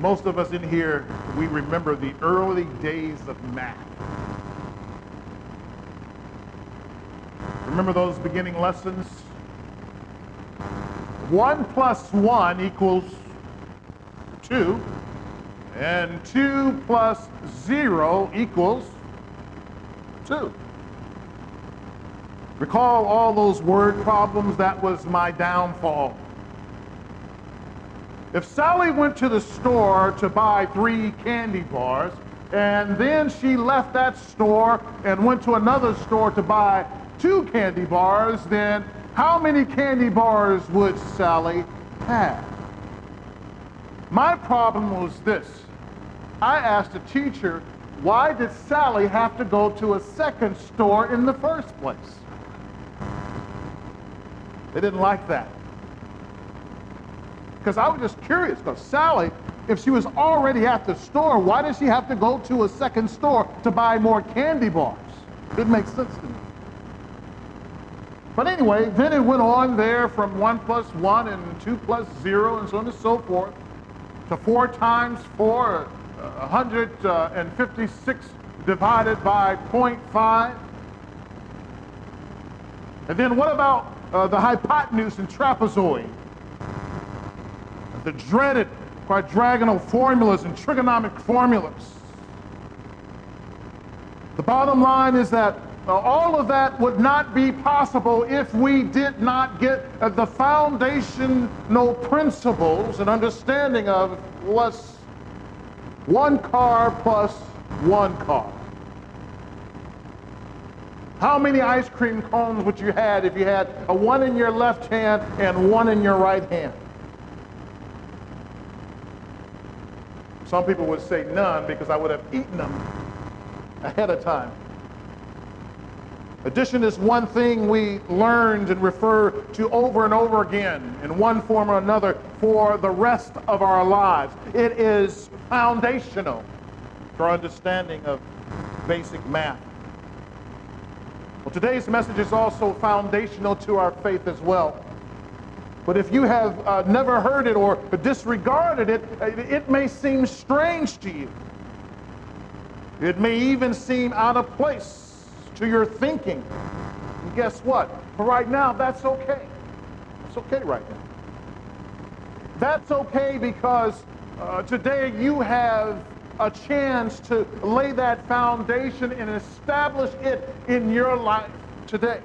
Most of us in here, we remember the early days of math. Remember those beginning lessons? One plus one equals two, and two plus zero equals two. Recall all those word problems? That was my downfall. If Sally went to the store to buy three candy bars, and then she left that store and went to another store to buy two candy bars, then how many candy bars would Sally have? My problem was this. I asked a teacher, why did Sally have to go to a second store in the first place? They didn't like that. Because I was just curious, because Sally, if she was already at the store, why did she have to go to a second store to buy more candy bars? Didn't make sense to me. But anyway, then it went on there from 1 plus 1 and 2 plus 0 and so on and so forth to 4 times 4, uh, 156 divided by 0.5. And then what about uh, the hypotenuse and trapezoid? The dreaded quadrigonal formulas and trigonomic formulas. The bottom line is that uh, all of that would not be possible if we did not get uh, the foundational principles and understanding of what's one car plus one car. How many ice cream cones would you had if you had a one in your left hand and one in your right hand? Some people would say none because I would have eaten them ahead of time. Addition is one thing we learned and refer to over and over again in one form or another for the rest of our lives. It is foundational to our understanding of basic math. Well, today's message is also foundational to our faith as well. But if you have uh, never heard it or disregarded it, it may seem strange to you. It may even seem out of place to your thinking. And guess what? For right now, that's okay. It's okay right now. That's okay because uh, today you have a chance to lay that foundation and establish it in your life today.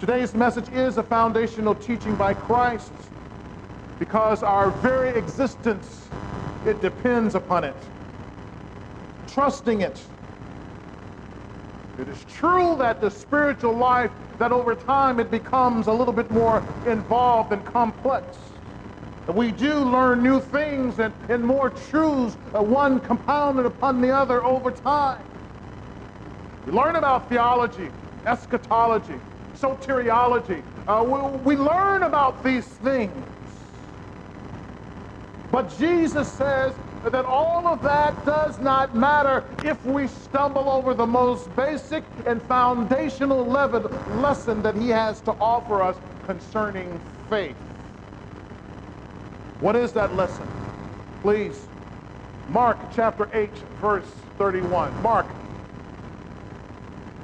Today's message is a foundational teaching by Christ because our very existence, it depends upon it trusting it. It is true that the spiritual life, that over time it becomes a little bit more involved and complex. We do learn new things and, and more truths, uh, one compounded upon the other over time. We learn about theology, eschatology, soteriology. Uh, we, we learn about these things. But Jesus says that all of that does not matter if we stumble over the most basic and foundational lesson that he has to offer us concerning faith. What is that lesson? Please, Mark chapter 8, verse 31. Mark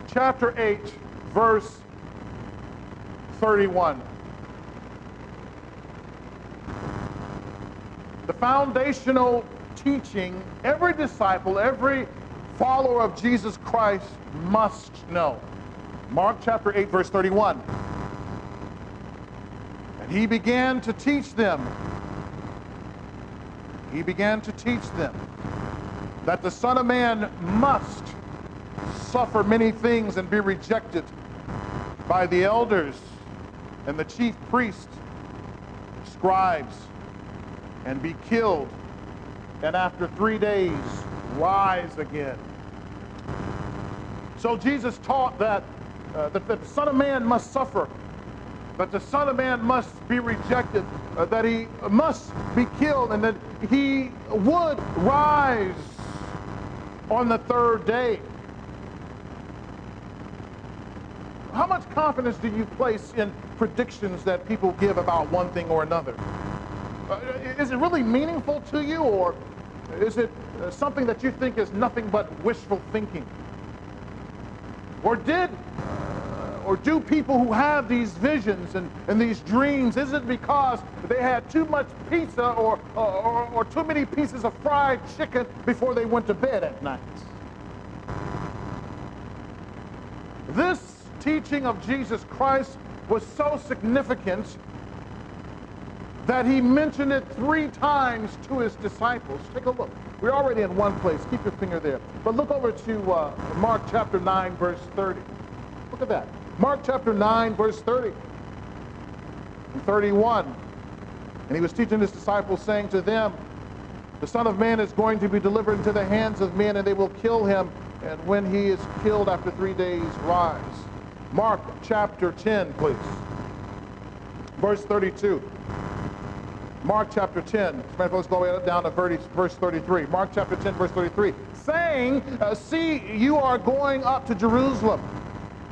chapter 8, verse 31. The foundational teaching every disciple, every follower of Jesus Christ must know. Mark chapter 8, verse 31. And he began to teach them. He began to teach them that the Son of Man must suffer many things and be rejected by the elders and the chief priests, scribes, and be killed and after three days rise again. So Jesus taught that, uh, that the Son of Man must suffer, that the Son of Man must be rejected, uh, that he must be killed, and that he would rise on the third day. How much confidence do you place in predictions that people give about one thing or another? Uh, is it really meaningful to you, or is it uh, something that you think is nothing but wishful thinking? Or did or do people who have these visions and, and these dreams, is it because they had too much pizza or, or, or too many pieces of fried chicken before they went to bed at night? This teaching of Jesus Christ was so significant that he mentioned it three times to his disciples. Take a look. We're already in one place. Keep your finger there. But look over to uh, Mark chapter 9, verse 30. Look at that. Mark chapter 9, verse 30 and 31. And he was teaching his disciples, saying to them, The Son of Man is going to be delivered into the hands of men, and they will kill him. And when he is killed after three days, rise. Mark chapter 10, please. Verse 32. Mark chapter 10. Let's go down to verse 33. Mark chapter 10, verse 33. Saying, uh, See, you are going up to Jerusalem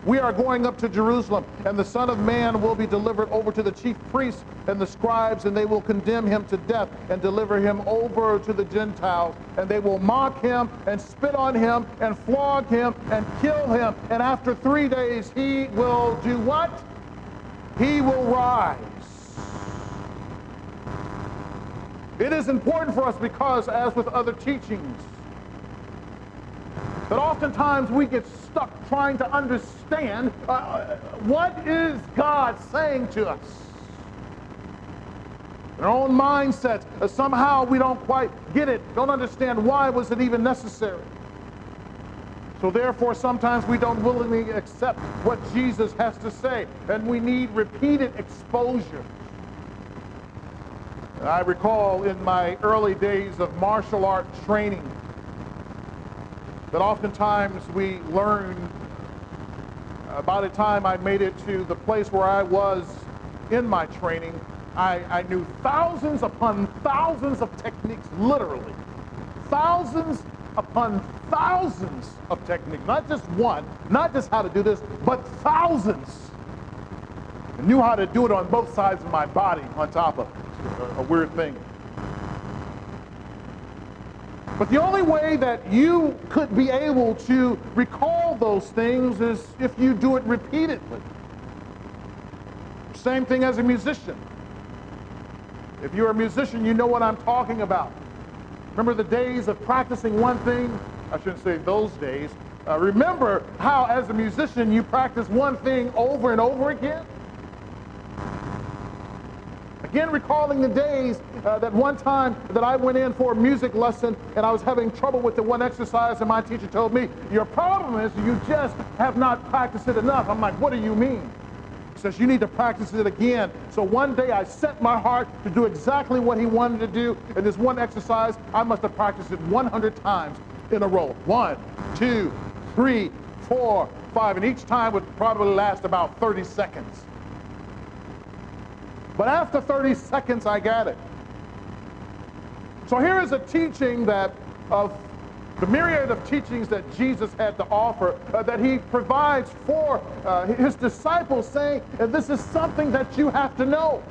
we are going up to Jerusalem, and the Son of Man will be delivered over to the chief priests and the scribes, and they will condemn him to death and deliver him over to the Gentiles. And they will mock him and spit on him and flog him and kill him. And after three days, he will do what? He will rise. It is important for us because, as with other teachings, that oftentimes we get stuck trying to understand uh, uh, what is God saying to us. Our own mindset, uh, somehow we don't quite get it, don't understand why was it even necessary. So therefore, sometimes we don't willingly accept what Jesus has to say, and we need repeated exposure. I recall in my early days of martial art training, that oftentimes we learn uh, by the time I made it to the place where I was in my training, I, I knew thousands upon thousands of techniques, literally. Thousands upon thousands of techniques. Not just one, not just how to do this, but thousands. I knew how to do it on both sides of my body on top of it. A, a weird thing. But the only way that you could be able to recall those things is if you do it repeatedly. Same thing as a musician. If you're a musician, you know what I'm talking about. Remember the days of practicing one thing? I shouldn't say those days. Uh, remember how, as a musician, you practice one thing over and over again? Again, recalling the days uh, that one time that I went in for a music lesson and I was having trouble with the one exercise and my teacher told me, your problem is you just have not practiced it enough. I'm like, what do you mean? He says, you need to practice it again. So one day I set my heart to do exactly what he wanted to do. And this one exercise, I must have practiced it 100 times in a row. One, two, three, four, five. And each time would probably last about 30 seconds. But after 30 seconds, I got it. So here is a teaching that of the myriad of teachings that Jesus had to offer, uh, that he provides for uh, his disciples, saying, this is something that you have to know.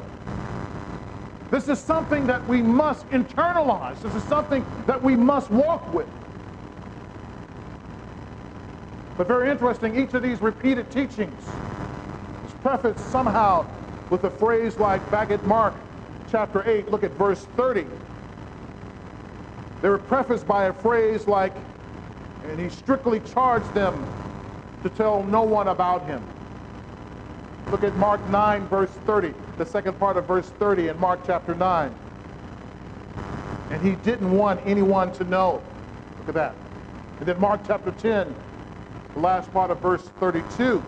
This is something that we must internalize. This is something that we must walk with. But very interesting, each of these repeated teachings is prefaced somehow with a phrase like back at Mark chapter 8, look at verse 30. They were prefaced by a phrase like, and he strictly charged them to tell no one about him. Look at Mark 9, verse 30, the second part of verse 30 in Mark chapter 9. And he didn't want anyone to know. Look at that. And then Mark chapter 10, the last part of verse 32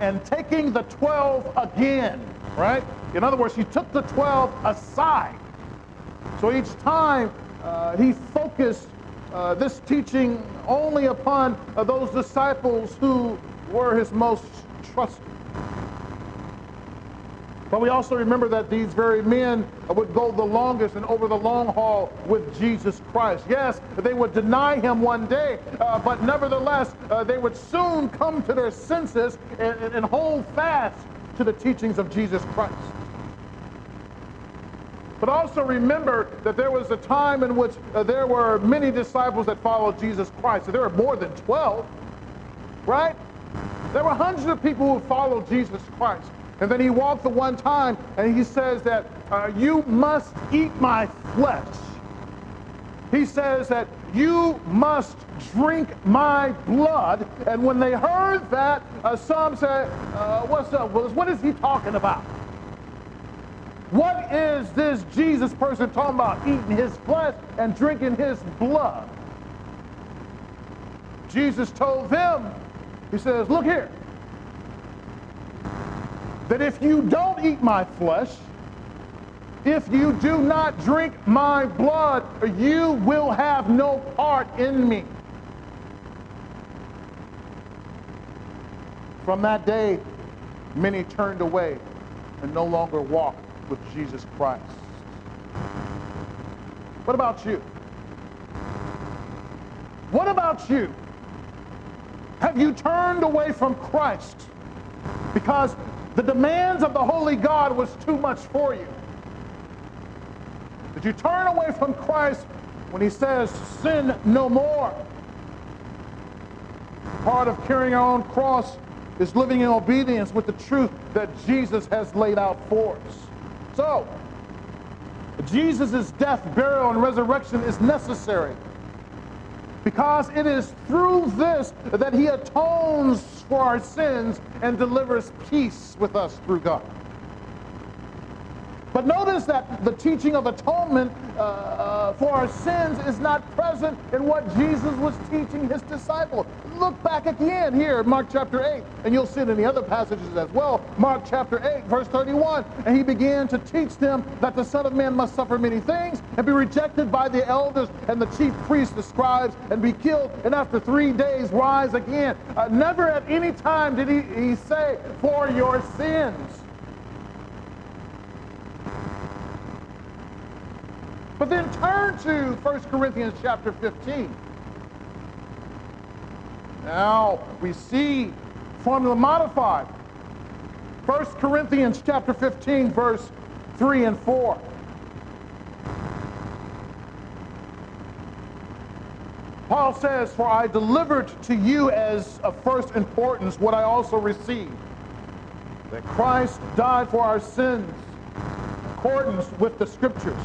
and taking the 12 again, right? In other words, he took the 12 aside. So each time uh, he focused uh, this teaching only upon uh, those disciples who were his most trusted. But we also remember that these very men would go the longest and over the long haul with Jesus Christ. Yes, they would deny him one day, uh, but nevertheless, uh, they would soon come to their senses and, and hold fast to the teachings of Jesus Christ. But also remember that there was a time in which uh, there were many disciples that followed Jesus Christ. So there were more than 12, right? There were hundreds of people who followed Jesus Christ. And then he walked the one time and he says that uh, you must eat my flesh. He says that you must drink my blood. And when they heard that, uh, some said, uh, what's up, Willis? What is he talking about? What is this Jesus person talking about? Eating his flesh and drinking his blood. Jesus told them, he says, look here, that if you don't eat my flesh, if you do not drink my blood, you will have no part in me. From that day, many turned away and no longer walked with Jesus Christ. What about you? What about you? Have you turned away from Christ because the demands of the holy God was too much for you? Did you turn away from Christ when he says, sin no more? Part of carrying our own cross is living in obedience with the truth that Jesus has laid out for us. So, Jesus' death, burial, and resurrection is necessary because it is through this that he atones for our sins and delivers peace with us through God. But notice that the teaching of atonement uh, uh, for our sins is not present in what Jesus was teaching his disciples. Look back again here, Mark chapter 8, and you'll see it in the other passages as well. Mark chapter 8, verse 31. And he began to teach them that the Son of Man must suffer many things and be rejected by the elders and the chief priests, the scribes, and be killed, and after three days rise again. Uh, never at any time did he, he say, for your sins. But then turn to 1 Corinthians chapter 15. Now we see formula modified. 1 Corinthians chapter 15, verse 3 and 4. Paul says, For I delivered to you as of first importance what I also received, that Christ died for our sins, in accordance with the scriptures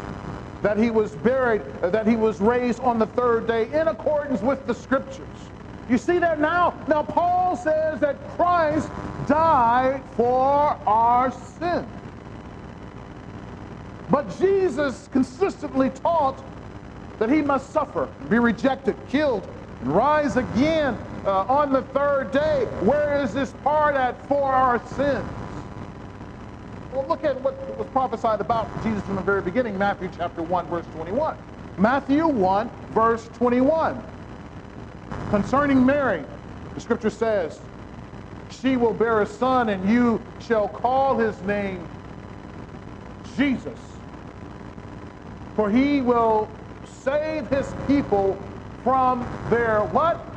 that he was buried, that he was raised on the third day in accordance with the scriptures. You see that now? Now, Paul says that Christ died for our sin. But Jesus consistently taught that he must suffer, be rejected, killed, and rise again uh, on the third day. Where is this part at for our sins? Well, look at what was prophesied about Jesus from the very beginning, Matthew chapter 1, verse 21. Matthew 1, verse 21. Concerning Mary, the scripture says, She will bear a son, and you shall call his name Jesus. For he will save his people from their what?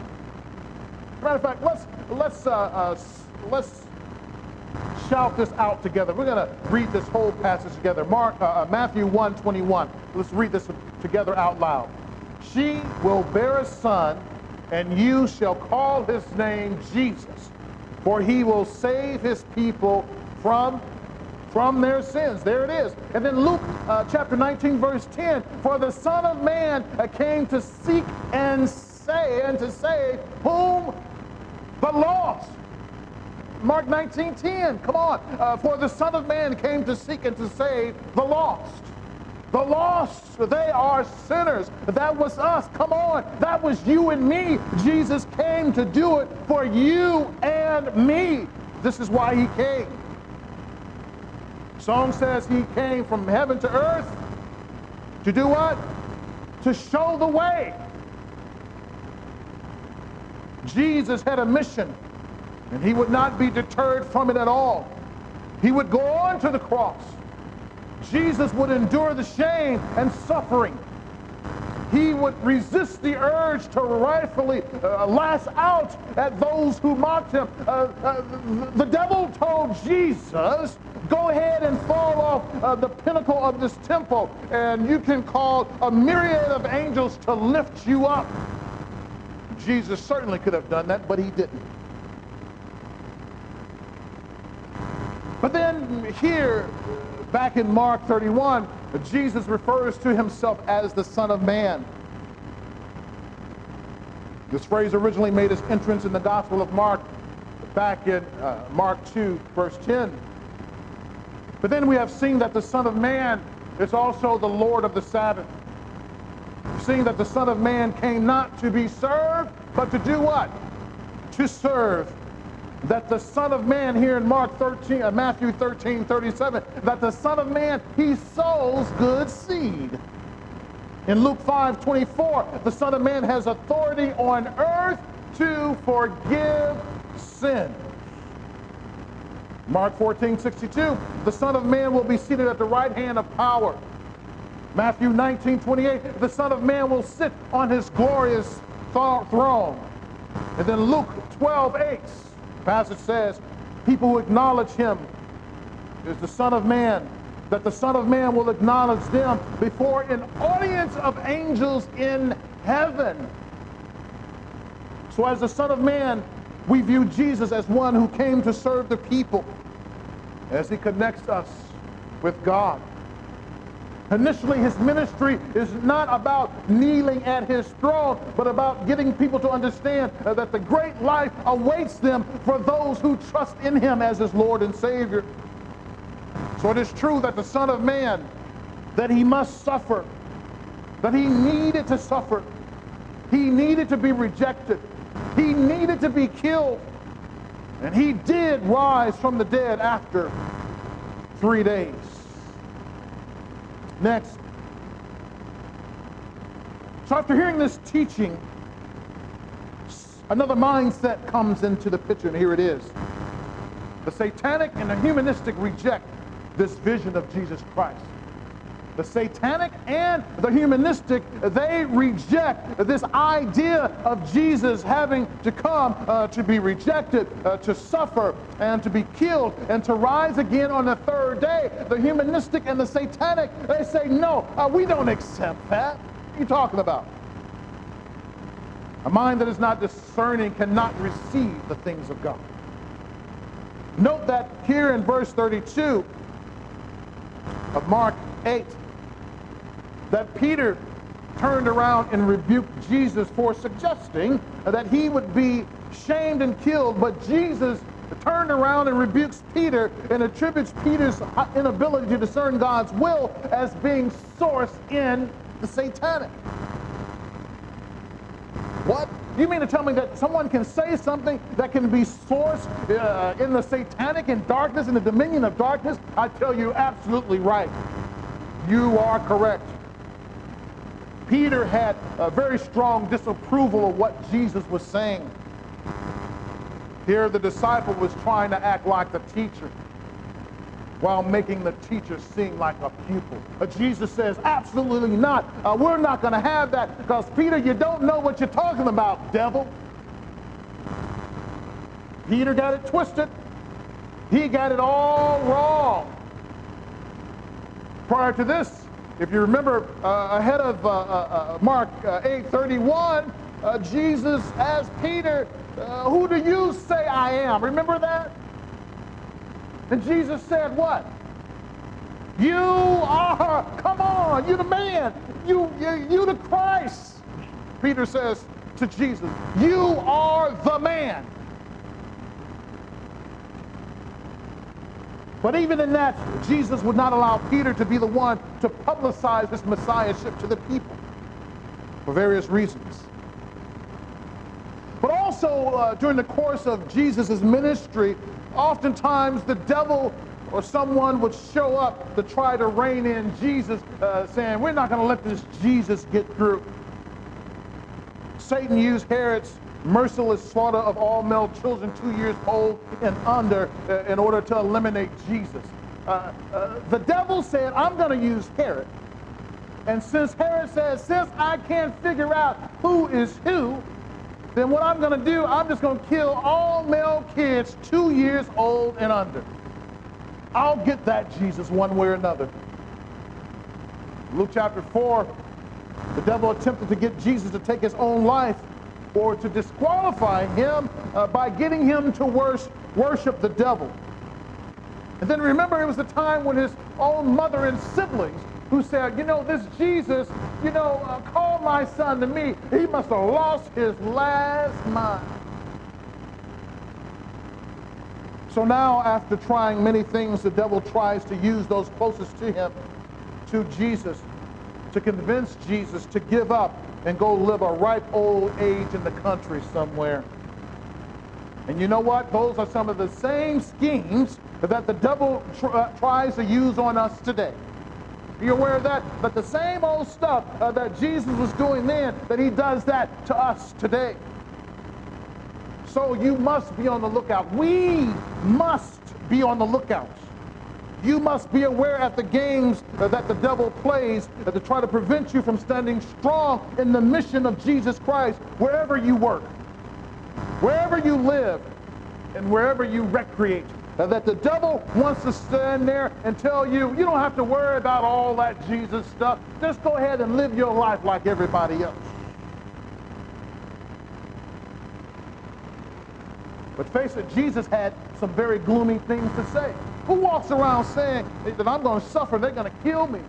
Matter of fact, let's let's uh, uh, let's shout this out together. We're going to read this whole passage together. Mark, uh, uh Matthew 1, 21. Let's read this together out loud. She will bear a son, and you shall call his name Jesus, for he will save his people from from their sins. There it is. And then Luke uh, chapter 19, verse 10, for the Son of Man uh, came to seek and say and to save whom the lost. Mark 19:10. Come on. Uh, for the Son of Man came to seek and to save the lost. The lost, they are sinners. That was us. Come on. That was you and me. Jesus came to do it for you and me. This is why he came. Song says he came from heaven to earth to do what? To show the way. Jesus had a mission and he would not be deterred from it at all. He would go on to the cross. Jesus would endure the shame and suffering. He would resist the urge to rightfully uh, lash out at those who mocked him. Uh, uh, the devil told Jesus Go ahead and fall off uh, the pinnacle of this temple, and you can call a myriad of angels to lift you up. Jesus certainly could have done that, but he didn't. But then here, back in Mark 31, Jesus refers to himself as the Son of Man. This phrase originally made its entrance in the Gospel of Mark back in uh, Mark 2, verse 10. But then we have seen that the Son of Man is also the Lord of the Sabbath. Seeing that the Son of Man came not to be served, but to do what? To serve. That the Son of Man here in Mark 13, uh, Matthew 13, 37, that the Son of Man, he sows good seed. In Luke 5, 24, the Son of Man has authority on earth to forgive sin. Mark 14, 62, the Son of Man will be seated at the right hand of power. Matthew 19, 28, the Son of Man will sit on his glorious throne. And then Luke 12, 8, the passage says, people who acknowledge him is the Son of Man, that the Son of Man will acknowledge them before an audience of angels in heaven. So as the Son of Man, we view Jesus as one who came to serve the people as he connects us with God. Initially, his ministry is not about kneeling at his throne, but about getting people to understand uh, that the great life awaits them for those who trust in him as his Lord and Savior. So it is true that the Son of Man, that he must suffer, that he needed to suffer. He needed to be rejected. He needed to be killed. And he did rise from the dead after three days. Next. So after hearing this teaching, another mindset comes into the picture, and here it is. The satanic and the humanistic reject this vision of Jesus Christ. The satanic and the humanistic, they reject this idea of Jesus having to come uh, to be rejected, uh, to suffer, and to be killed, and to rise again on the third day. The humanistic and the satanic, they say, no, uh, we don't accept that. What are you talking about? A mind that is not discerning cannot receive the things of God. Note that here in verse 32 of Mark 8, that Peter turned around and rebuked Jesus for suggesting that he would be shamed and killed, but Jesus turned around and rebukes Peter and attributes Peter's inability to discern God's will as being sourced in the satanic. What? You mean to tell me that someone can say something that can be sourced uh, in the satanic and darkness, in the dominion of darkness? I tell you, absolutely right. You are correct. Peter had a very strong disapproval of what Jesus was saying. Here, the disciple was trying to act like the teacher while making the teacher seem like a pupil. But Jesus says, absolutely not. Uh, we're not going to have that because, Peter, you don't know what you're talking about, devil. Peter got it twisted. He got it all wrong. Prior to this, if you remember uh, ahead of uh, uh, uh Mark uh, 8:31, uh, Jesus asked Peter, "Who do you say I am?" Remember that? And Jesus said, "What? You are. Come on, you're the man. You you, you the Christ." Peter says to Jesus, "You are the man." But even in that, Jesus would not allow Peter to be the one to publicize his messiahship to the people for various reasons. But also, uh, during the course of Jesus' ministry, oftentimes the devil or someone would show up to try to rein in Jesus, uh, saying, We're not going to let this Jesus get through. Satan used Herod's merciless slaughter of all male children two years old and under uh, in order to eliminate Jesus. Uh, uh, the devil said, I'm going to use Herod. And since Herod says, since I can't figure out who is who, then what I'm going to do, I'm just going to kill all male kids two years old and under. I'll get that Jesus one way or another. Luke chapter 4, the devil attempted to get Jesus to take his own life or to disqualify him uh, by getting him to worship the devil. And then remember, it was the time when his own mother and siblings who said, you know, this Jesus, you know, uh, call my son to me. He must have lost his last mind. So now, after trying many things, the devil tries to use those closest to him, to Jesus, to convince Jesus to give up and go live a ripe old age in the country somewhere. And you know what? Those are some of the same schemes that the devil tr uh, tries to use on us today. Are you aware of that? But the same old stuff uh, that Jesus was doing then, that he does that to us today. So you must be on the lookout. We must be on the lookout. You must be aware at the games that the devil plays to try to prevent you from standing strong in the mission of Jesus Christ wherever you work, wherever you live, and wherever you recreate that the devil wants to stand there and tell you, you don't have to worry about all that Jesus stuff. Just go ahead and live your life like everybody else. But face it, Jesus had some very gloomy things to say. Who walks around saying that I'm going to suffer, they're going to kill me,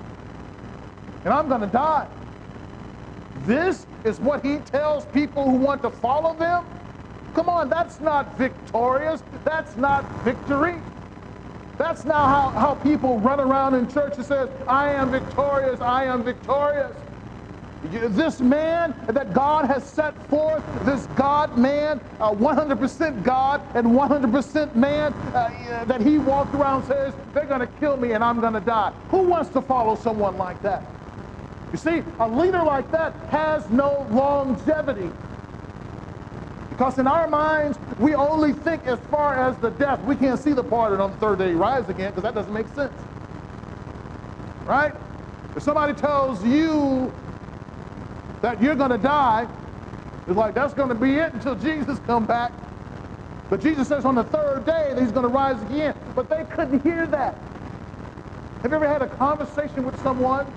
and I'm going to die? This is what he tells people who want to follow them? Come on, that's not victorious. That's not victory. That's not how, how people run around in church and says, I am victorious, I am victorious. This man that God has set forth, this God man, uh, 100% God and 100% man, uh, that he walked around says, they're going to kill me and I'm going to die. Who wants to follow someone like that? You see, a leader like that has no longevity. Because in our minds, we only think as far as the death. We can't see the part on the third day rise again because that doesn't make sense. Right? If somebody tells you that you're going to die, it's like that's going to be it until Jesus come back. But Jesus says on the third day that he's going to rise again. But they couldn't hear that. Have you ever had a conversation with someone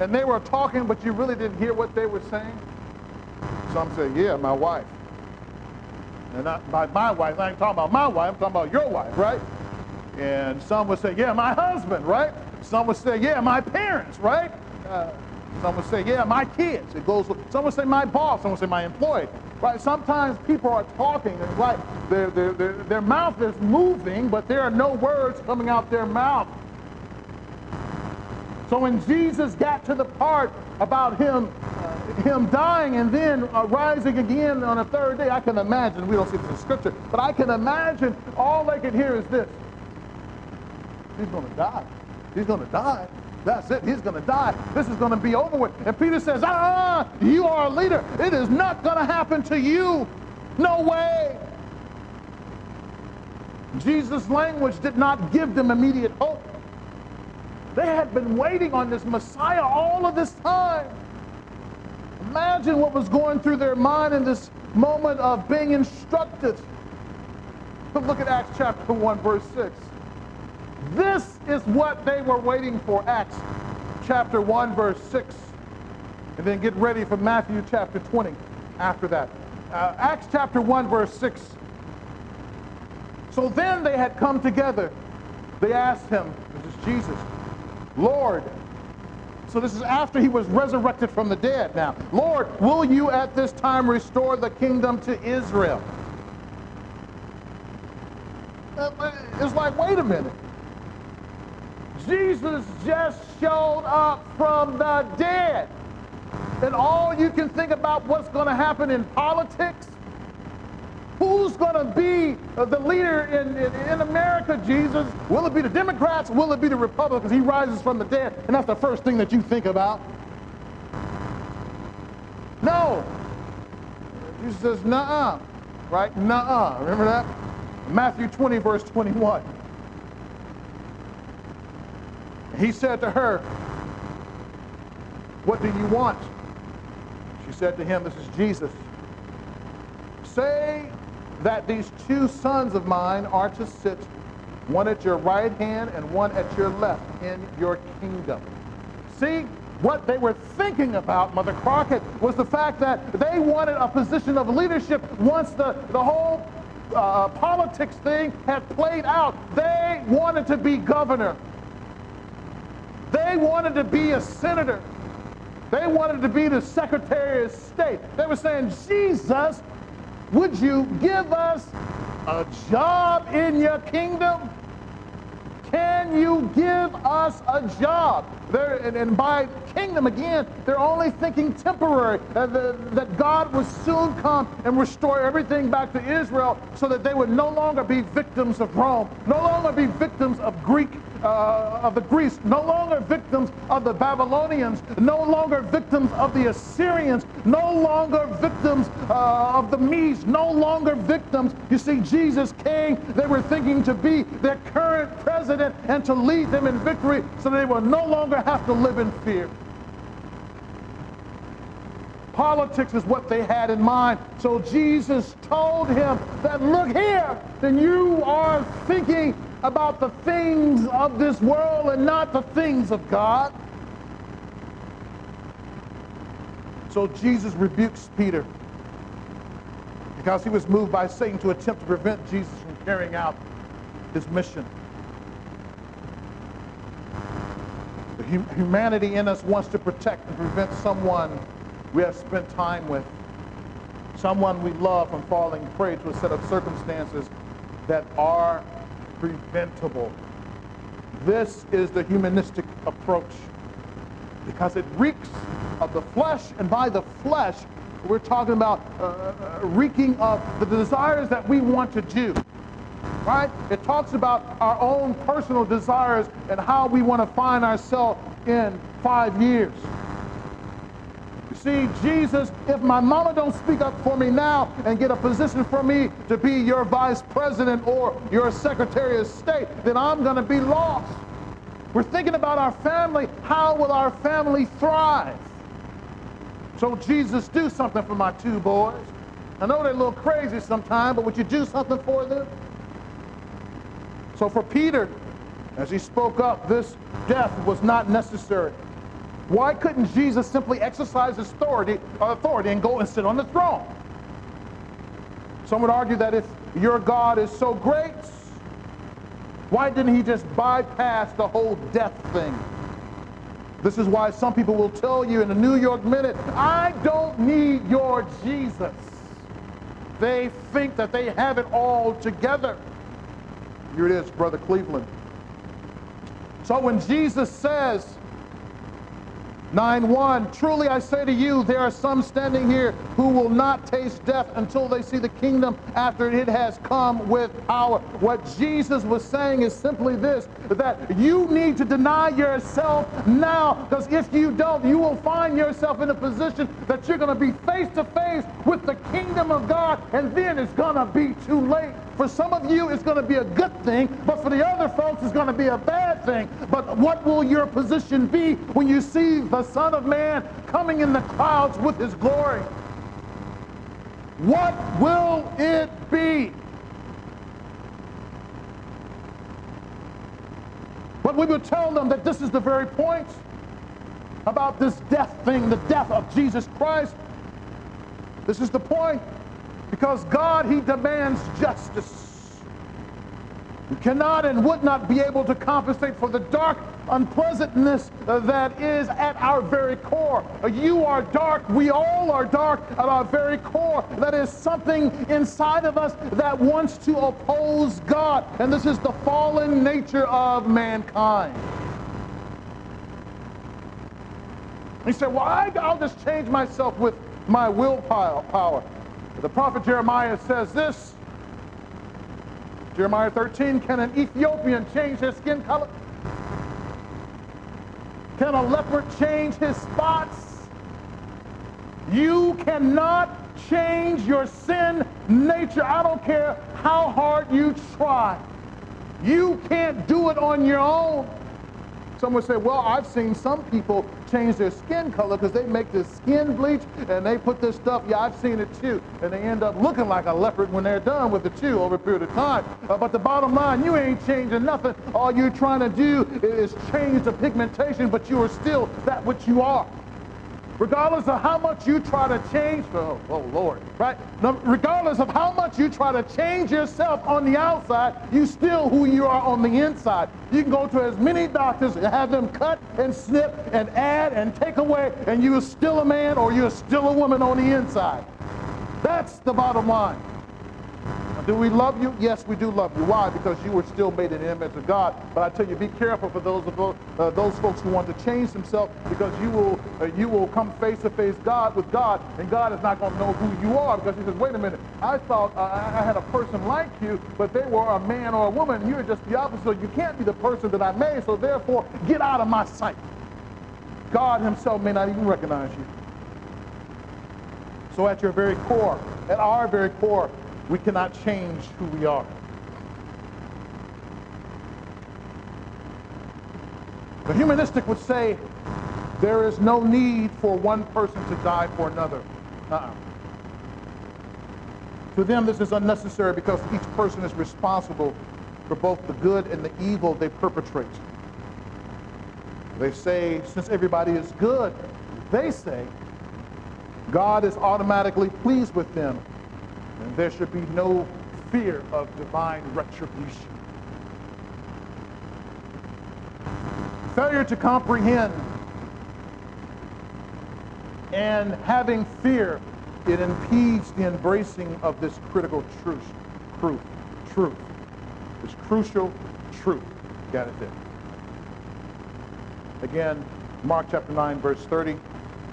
and they were talking, but you really didn't hear what they were saying? Some say, yeah, my wife. And not by my wife, I ain't talking about my wife, I'm talking about your wife, right? And some would say, yeah, my husband, right? Some would say, yeah, my parents, right? Uh, some would say, yeah, my kids. It goes. Some would say my boss. Some would say my employee. Right? Sometimes people are talking it's like their, their, their, their mouth is moving, but there are no words coming out their mouth. So when Jesus got to the part about him, uh, him dying and then uh, rising again on a third day, I can imagine, we don't see this in scripture, but I can imagine all they could hear is this. He's going to die. He's going to die. That's it. He's going to die. This is going to be over with. And Peter says, ah, you are a leader. It is not going to happen to you. No way. Jesus' language did not give them immediate hope. They had been waiting on this Messiah all of this time. Imagine what was going through their mind in this moment of being instructed. Look at Acts chapter 1, verse 6. This is what they were waiting for. Acts chapter 1, verse 6. And then get ready for Matthew chapter 20 after that. Uh, Acts chapter 1, verse 6. So then they had come together. They asked him, this is Jesus, Lord, so this is after he was resurrected from the dead now. Lord, will you at this time restore the kingdom to Israel? Uh, it's like, wait a minute. Jesus just showed up from the dead. And all you can think about what's going to happen in politics Who's going to be the leader in, in, in, America, Jesus? Will it be the Democrats? Will it be the Republicans? He rises from the dead, and that's the first thing that you think about. No. Jesus says, nah, right? Nah. Remember that? Matthew 20, verse 21. He said to her, What do you want? She said to him, This is Jesus. Say that these two sons of mine are to sit one at your right hand and one at your left in your kingdom. See, what they were thinking about, Mother Crockett, was the fact that they wanted a position of leadership once the, the whole uh, politics thing had played out. They wanted to be governor. They wanted to be a senator. They wanted to be the Secretary of State. They were saying, Jesus, would you give us a job in your kingdom? Can you give us a job? And, and, by kingdom, again, they're only thinking temporary, uh, the, that God would soon come and restore everything back to Israel so that they would no longer be victims of Rome, no longer be victims of Greek uh, of the Greeks, no longer victims of the Babylonians, no longer victims of the Assyrians, no longer victims uh, of the Medes, no longer victims. You see, Jesus came, they were thinking to be their current president and to lead them in victory so they will no longer have to live in fear. Politics is what they had in mind. So Jesus told him that, look here, then you are thinking about the things of this world and not the things of God. So Jesus rebukes Peter because he was moved by Satan to attempt to prevent Jesus from carrying out his mission. Humanity in us wants to protect and prevent someone we have spent time with, someone we love from falling prey to a set of circumstances that are preventable. This is the humanistic approach because it reeks of the flesh, and by the flesh, we're talking about uh, uh, reeking of the desires that we want to do. Right? It talks about our own personal desires and how we want to find ourselves in five years see, Jesus, if my mama don't speak up for me now and get a position for me to be your vice president or your secretary of state, then I'm going to be lost. We're thinking about our family. How will our family thrive? So, Jesus, do something for my two boys. I know they're a little crazy sometimes, but would you do something for them? So, for Peter, as he spoke up, this death was not necessary. Why couldn't Jesus simply exercise his authority, authority and go and sit on the throne? Some would argue that if your God is so great, why didn't he just bypass the whole death thing? This is why some people will tell you in the New York Minute, I don't need your Jesus. They think that they have it all together. Here it is, Brother Cleveland. So when Jesus says, 9 1 Truly I say to you, there are some standing here who will not taste death until they see the kingdom after it has come with power. What Jesus was saying is simply this that you need to deny yourself now, because if you don't, you will find yourself in a position that you're going to be face to face with the kingdom of God, and then it's going to be too late. For some of you, it's going to be a good thing, but for the other folks, it's going to be a bad thing. But what will your position be when you see the Son of Man coming in the clouds with his glory? What will it be? But we will tell them that this is the very point about this death thing, the death of Jesus Christ. This is the point. Because God, He demands justice. You cannot and would not be able to compensate for the dark unpleasantness uh, that is at our very core. Uh, you are dark. We all are dark at our very core. That is something inside of us that wants to oppose God. And this is the fallen nature of mankind. He said, Well, I, will just change myself with my willpower. The prophet Jeremiah says this. Jeremiah 13, can an Ethiopian change his skin color? Can a leopard change his spots? You cannot change your sin nature. I don't care how hard you try. You can't do it on your own. Some would say, well, I've seen some people change their skin color because they make this skin bleach and they put this stuff. Yeah, I've seen it too. And they end up looking like a leopard when they're done with it too over a period of time. Uh, but the bottom line, you ain't changing nothing. All you're trying to do is change the pigmentation, but you are still that which you are regardless of how much you try to change, oh, oh Lord, right? Regardless of how much you try to change yourself on the outside, you still who you are on the inside. You can go to as many doctors and have them cut and snip and add and take away, and you're still a man or you're still a woman on the inside. That's the bottom line. Do we love you? Yes, we do love you. Why? Because you were still made in the image of God. But I tell you, be careful for those of uh, those folks who want to change themselves, because you will uh, you will come face to face God with God, and God is not going to know who you are because He says, "Wait a minute, I thought uh, I had a person like you, but they were a man or a woman. You're just the opposite. So you can't be the person that I made. So therefore, get out of my sight." God Himself may not even recognize you. So at your very core, at our very core, we cannot change who we are. The humanistic would say there is no need for one person to die for another. Uh-uh. To them, this is unnecessary because each person is responsible for both the good and the evil they perpetrate. They say, since everybody is good, they say, God is automatically pleased with them and there should be no fear of divine retribution. Failure to comprehend and having fear, it impedes the embracing of this critical truth. Truth. Truth. This crucial truth. Got it there. Again, Mark chapter 9, verse 30.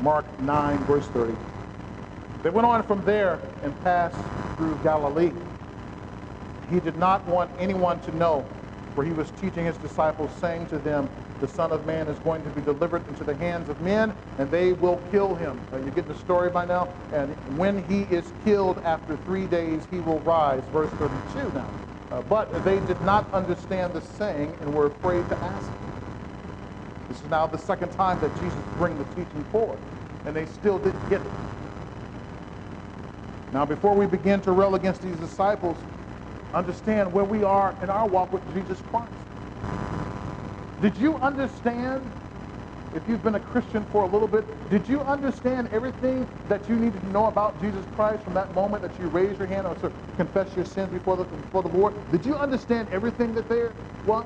Mark 9, verse 30. They went on from there and passed through Galilee. He did not want anyone to know, for he was teaching his disciples, saying to them, the Son of Man is going to be delivered into the hands of men, and they will kill him. You get the story by now? And when he is killed after three days, he will rise. Verse 32 now. Uh, but they did not understand the saying and were afraid to ask. This is now the second time that Jesus bring the teaching forward, and they still didn't get it. Now, before we begin to rail against these disciples, understand where we are in our walk with Jesus Christ. Did you understand, if you've been a Christian for a little bit, did you understand everything that you needed to know about Jesus Christ from that moment that you raised your hand or confessed your sins before the, before the Lord? Did you understand everything that there was?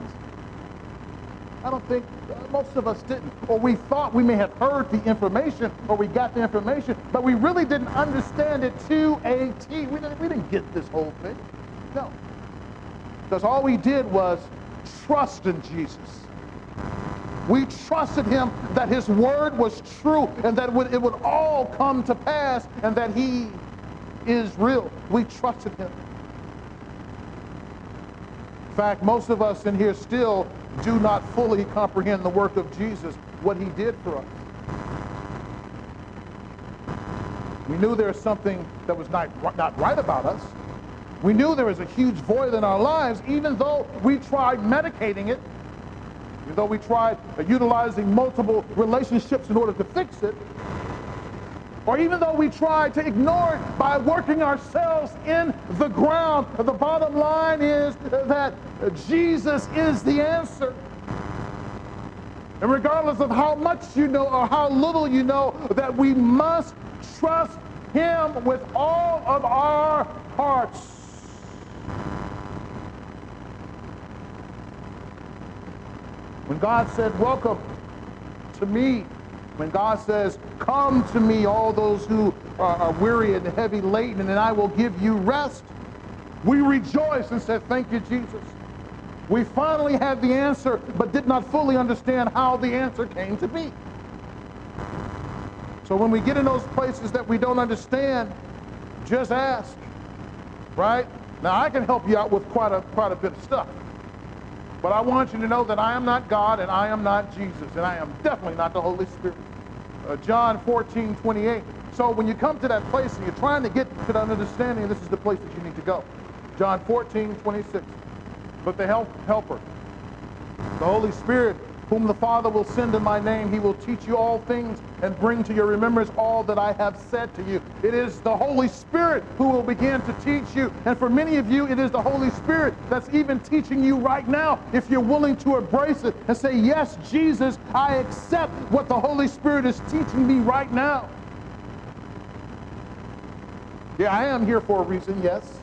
I don't think uh, most of us didn't. Or we thought we may have heard the information or we got the information, but we really didn't understand it to a T. We didn't, we didn't get this whole thing. No. Because all we did was trust in Jesus. We trusted him that his word was true and that it would all come to pass and that he is real. We trusted him. In fact, most of us in here still do not fully comprehend the work of Jesus, what he did for us. We knew there was something that was not, not right about us. We knew there was a huge void in our lives, even though we tried medicating it, even though we tried utilizing multiple relationships in order to fix it, or even though we tried to ignore it by working ourselves in the ground. The bottom line is that Jesus is the answer. And regardless of how much you know or how little you know, that we must trust him with all of our hearts. When God said, welcome to me, when God says, Come to me, all those who are, weary and heavy laden, and I will give you rest, we rejoice and say, Thank you, Jesus. We finally had the answer, but did not fully understand how the answer came to be. So when we get in those places that we don't understand, just ask, right? Now, I can help you out with quite a, quite a bit of stuff. But I want you to know that I am not God and I am not Jesus, and I am definitely not the Holy Spirit. Uh, John 14, 28. So when you come to that place and you're trying to get to that understanding, this is the place that you need to go. John 14, 26. But the help, helper, the Holy Spirit, whom the Father will send in my name. He will teach you all things and bring to your remembrance all that I have said to you. It is the Holy Spirit who will begin to teach you. And for many of you, it is the Holy Spirit that's even teaching you right now. If you're willing to embrace it and say, Yes, Jesus, I accept what the Holy Spirit is teaching me right now. Yeah, I am here for a reason, yes.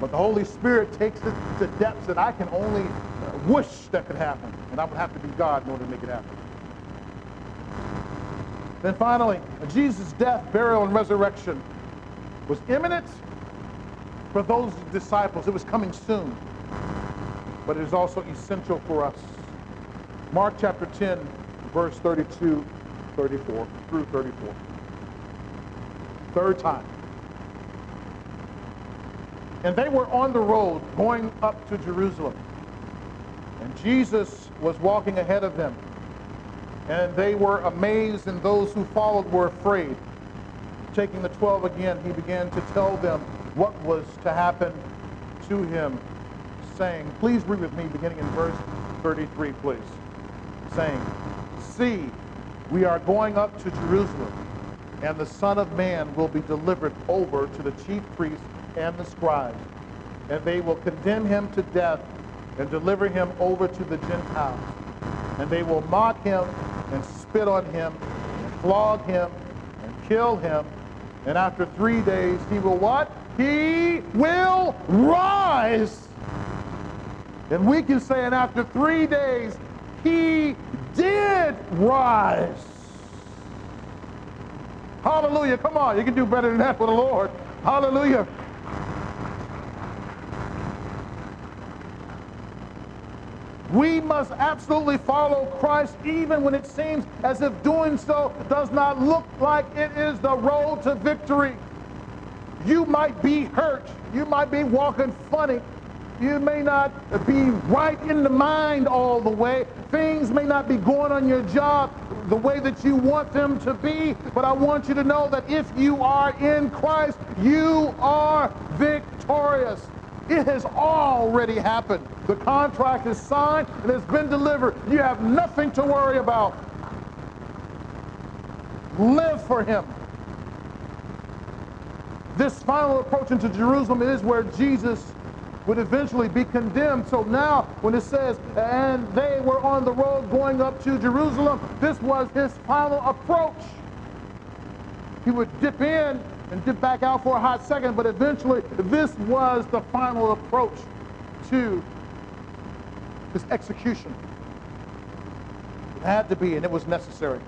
But the Holy Spirit takes it to depths that I can only wish that could happen. And I would have to be God in order to make it happen. Then finally, Jesus' death, burial, and resurrection was imminent for those disciples. It was coming soon. But it is also essential for us. Mark chapter 10, verse 32, 34 through 34. Third time. And they were on the road going up to Jerusalem. And Jesus was walking ahead of them. And they were amazed, and those who followed were afraid. Taking the twelve again, he began to tell them what was to happen to him, saying, Please read with me, beginning in verse 33, please. Saying, See, we are going up to Jerusalem, and the Son of Man will be delivered over to the chief priests and the scribes, and they will condemn him to death and deliver him over to the Gentiles. And they will mock him and spit on him and flog him and kill him. And after three days, he will what? He will rise. And we can say, and after three days, he did rise. Hallelujah. Come on, you can do better than that for the Lord. Hallelujah. We must absolutely follow Christ even when it seems as if doing so does not look like it is the road to victory. You might be hurt. You might be walking funny. You may not be right in the mind all the way. Things may not be going on your job the way that you want them to be. But I want you to know that if you are in Christ, you are victorious. It has already happened. The contract is signed and it's been delivered. You have nothing to worry about. Live for him. This final approach into Jerusalem is where Jesus would eventually be condemned. So now, when it says, and they were on the road going up to Jerusalem, this was his final approach. He would dip in and dip back out for a hot second, but eventually this was the final approach to his execution. It had to be, and it was necessary.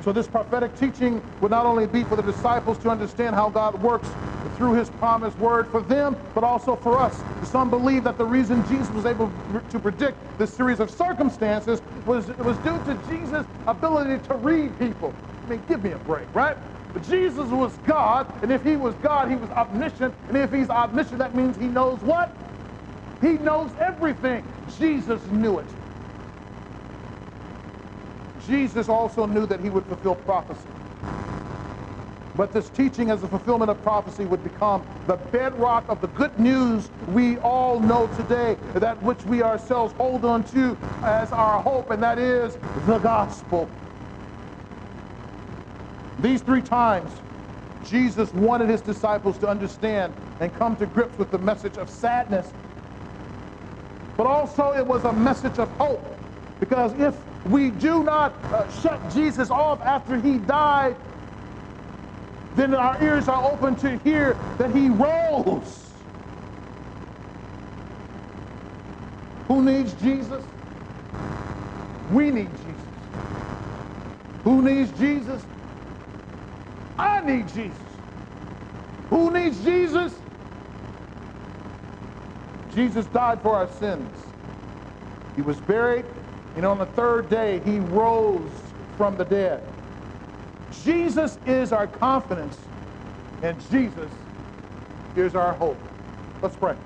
So this prophetic teaching would not only be for the disciples to understand how God works through his promised word for them, but also for us. Some believe that the reason Jesus was able to predict this series of circumstances was, was due to Jesus' ability to read people. I mean, give me a break, right? But Jesus was God, and if he was God, he was omniscient. And if he's omniscient, that means he knows what? He knows everything. Jesus knew it. Jesus also knew that he would fulfill prophecy. But this teaching as a fulfillment of prophecy would become the bedrock of the good news we all know today, that which we ourselves hold on to as our hope, and that is the gospel. These three times, Jesus wanted his disciples to understand and come to grips with the message of sadness. But also it was a message of hope. Because if we do not uh, shut Jesus off after he died, then our ears are open to hear that he rose. Who needs Jesus? We need Jesus. Who needs Jesus? I need Jesus. Who needs Jesus? Jesus died for our sins. He was buried, and on the third day, he rose from the dead. Jesus is our confidence, and Jesus is our hope. Let's pray.